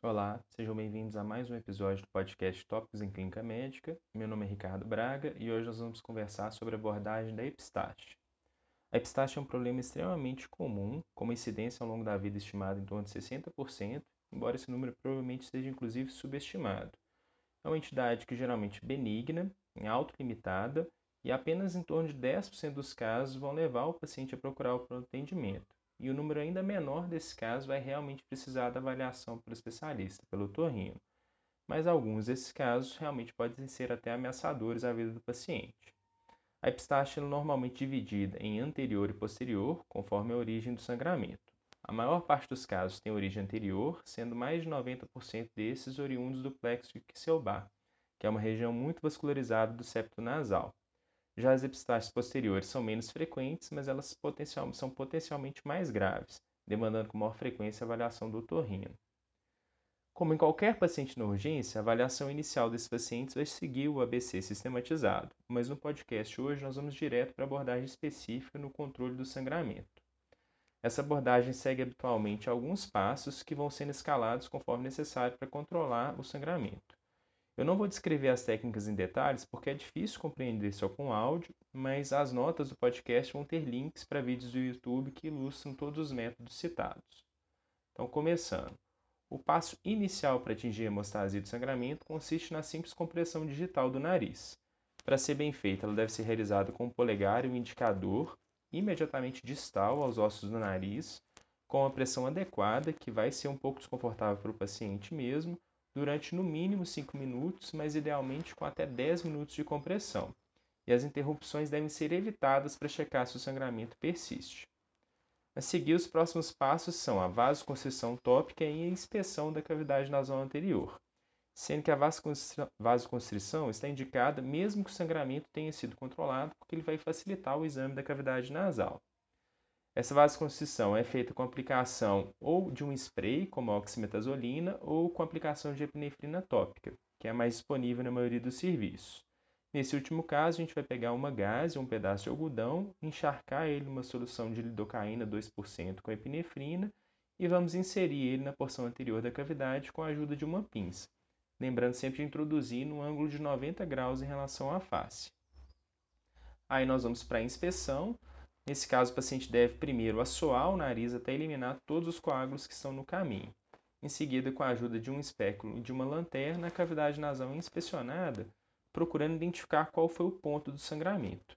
Olá, sejam bem-vindos a mais um episódio do podcast Tópicos em Clínica Médica. Meu nome é Ricardo Braga e hoje nós vamos conversar sobre a abordagem da epistaxe. A epistaxe é um problema extremamente comum, com uma incidência ao longo da vida estimada em torno de 60%, embora esse número provavelmente esteja inclusive subestimado. É uma entidade que geralmente benigna, em autolimitada, e apenas em torno de 10% dos casos vão levar o paciente a procurar o atendimento e o número ainda menor desse caso vai realmente precisar da avaliação pelo especialista, pelo otorrino. Mas alguns desses casos realmente podem ser até ameaçadores à vida do paciente. A epistaxe é normalmente dividida em anterior e posterior, conforme a origem do sangramento. A maior parte dos casos tem origem anterior, sendo mais de 90% desses oriundos do plexo Kieselbach, que é uma região muito vascularizada do septo nasal. Já as epistaxes posteriores são menos frequentes, mas elas potencial, são potencialmente mais graves, demandando com maior frequência a avaliação do otorrino. Como em qualquer paciente na urgência, a avaliação inicial desses pacientes vai seguir o ABC sistematizado, mas no podcast hoje nós vamos direto para a abordagem específica no controle do sangramento. Essa abordagem segue habitualmente alguns passos que vão sendo escalados conforme necessário para controlar o sangramento. Eu não vou descrever as técnicas em detalhes porque é difícil compreender só com áudio, mas as notas do podcast vão ter links para vídeos do YouTube que ilustram todos os métodos citados. Então, começando. O passo inicial para atingir a hemostasia do sangramento consiste na simples compressão digital do nariz. Para ser bem feita, ela deve ser realizada com o polegar e o indicador imediatamente distal aos ossos do nariz, com a pressão adequada, que vai ser um pouco desconfortável para o paciente mesmo, durante no mínimo 5 minutos, mas idealmente com até 10 minutos de compressão, e as interrupções devem ser evitadas para checar se o sangramento persiste. A seguir, os próximos passos são a vasoconstrição tópica e a inspeção da cavidade nasal anterior, sendo que a vasoconstrição está indicada mesmo que o sangramento tenha sido controlado, porque ele vai facilitar o exame da cavidade nasal. Essa vasoconstrição é feita com aplicação ou de um spray, como a oximetazolina, ou com aplicação de epinefrina tópica, que é mais disponível na maioria dos serviços. Nesse último caso, a gente vai pegar uma gase, um pedaço de algodão, encharcar ele numa solução de lidocaína 2% com epinefrina e vamos inserir ele na porção anterior da cavidade com a ajuda de uma pinça, lembrando sempre de introduzir no ângulo de 90 graus em relação à face. Aí nós vamos para a inspeção, Nesse caso, o paciente deve primeiro assoar o nariz até eliminar todos os coágulos que estão no caminho. Em seguida, com a ajuda de um espéculo e de uma lanterna, a cavidade nasal é inspecionada, procurando identificar qual foi o ponto do sangramento.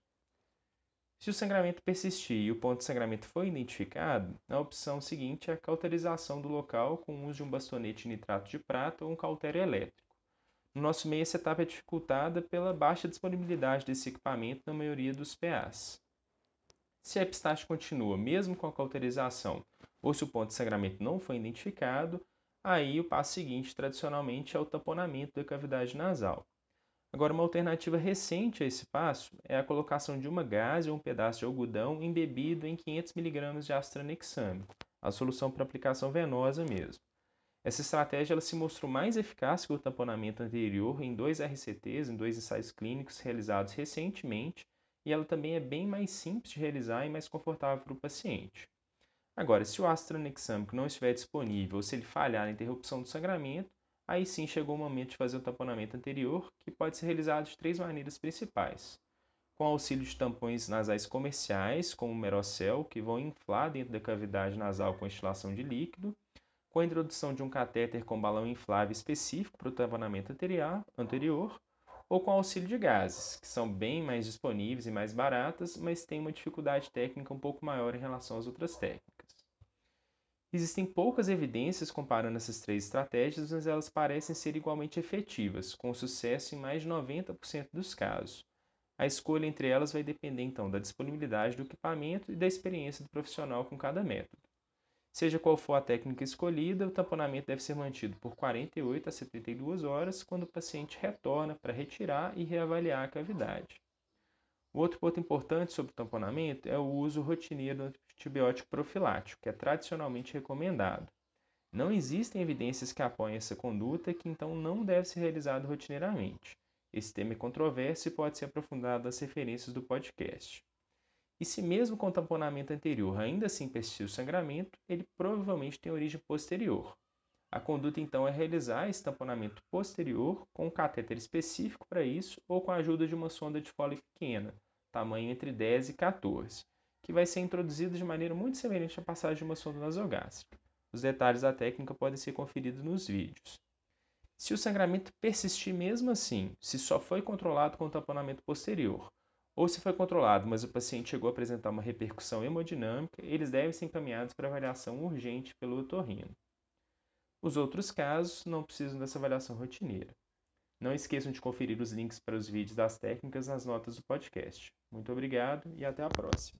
Se o sangramento persistir e o ponto de sangramento foi identificado, a opção seguinte é a cauterização do local com o uso de um bastonete de nitrato de prata ou um cautério elétrico. No nosso meio, essa etapa é dificultada pela baixa disponibilidade desse equipamento na maioria dos PAs. Se a epistaxe continua mesmo com a cauterização ou se o ponto de sangramento não foi identificado, aí o passo seguinte tradicionalmente é o tamponamento da cavidade nasal. Agora, uma alternativa recente a esse passo é a colocação de uma gase ou um pedaço de algodão embebido em 500 mg de astranexame, a solução para aplicação venosa mesmo. Essa estratégia ela se mostrou mais eficaz que o tamponamento anterior em dois RCTs, em dois ensaios clínicos realizados recentemente, e ela também é bem mais simples de realizar e mais confortável para o paciente. Agora, se o ácido tranexâmico não estiver disponível ou se ele falhar na interrupção do sangramento, aí sim chegou o momento de fazer o tamponamento anterior, que pode ser realizado de três maneiras principais. Com auxílio de tampões nasais comerciais, como o Merocel, que vão inflar dentro da cavidade nasal com estilação de líquido, com a introdução de um catéter com balão inflável específico para o tamponamento anterior, ou com auxílio de gases, que são bem mais disponíveis e mais baratas, mas têm uma dificuldade técnica um pouco maior em relação às outras técnicas. Existem poucas evidências comparando essas três estratégias, mas elas parecem ser igualmente efetivas, com sucesso em mais de 90% dos casos. A escolha entre elas vai depender então da disponibilidade do equipamento e da experiência do profissional com cada método. Seja qual for a técnica escolhida, o tamponamento deve ser mantido por 48 a 72 horas quando o paciente retorna para retirar e reavaliar a cavidade. Outro ponto importante sobre o tamponamento é o uso rotineiro do antibiótico profilático, que é tradicionalmente recomendado. Não existem evidências que apoiem essa conduta, que então não deve ser realizado rotineiramente. Esse tema é controverso e pode ser aprofundado nas referências do podcast. E se mesmo com o tamponamento anterior ainda assim persistir o sangramento, ele provavelmente tem origem posterior. A conduta então é realizar esse tamponamento posterior com um catéter específico para isso ou com a ajuda de uma sonda de Foley pequena, tamanho entre 10 e 14, que vai ser introduzida de maneira muito semelhante à passagem de uma sonda nasogástrica. Os detalhes da técnica podem ser conferidos nos vídeos. Se o sangramento persistir mesmo assim, se só foi controlado com o tamponamento posterior, ou se foi controlado, mas o paciente chegou a apresentar uma repercussão hemodinâmica, eles devem ser encaminhados para avaliação urgente pelo otorrino. Os outros casos não precisam dessa avaliação rotineira. Não esqueçam de conferir os links para os vídeos das técnicas nas notas do podcast. Muito obrigado e até a próxima.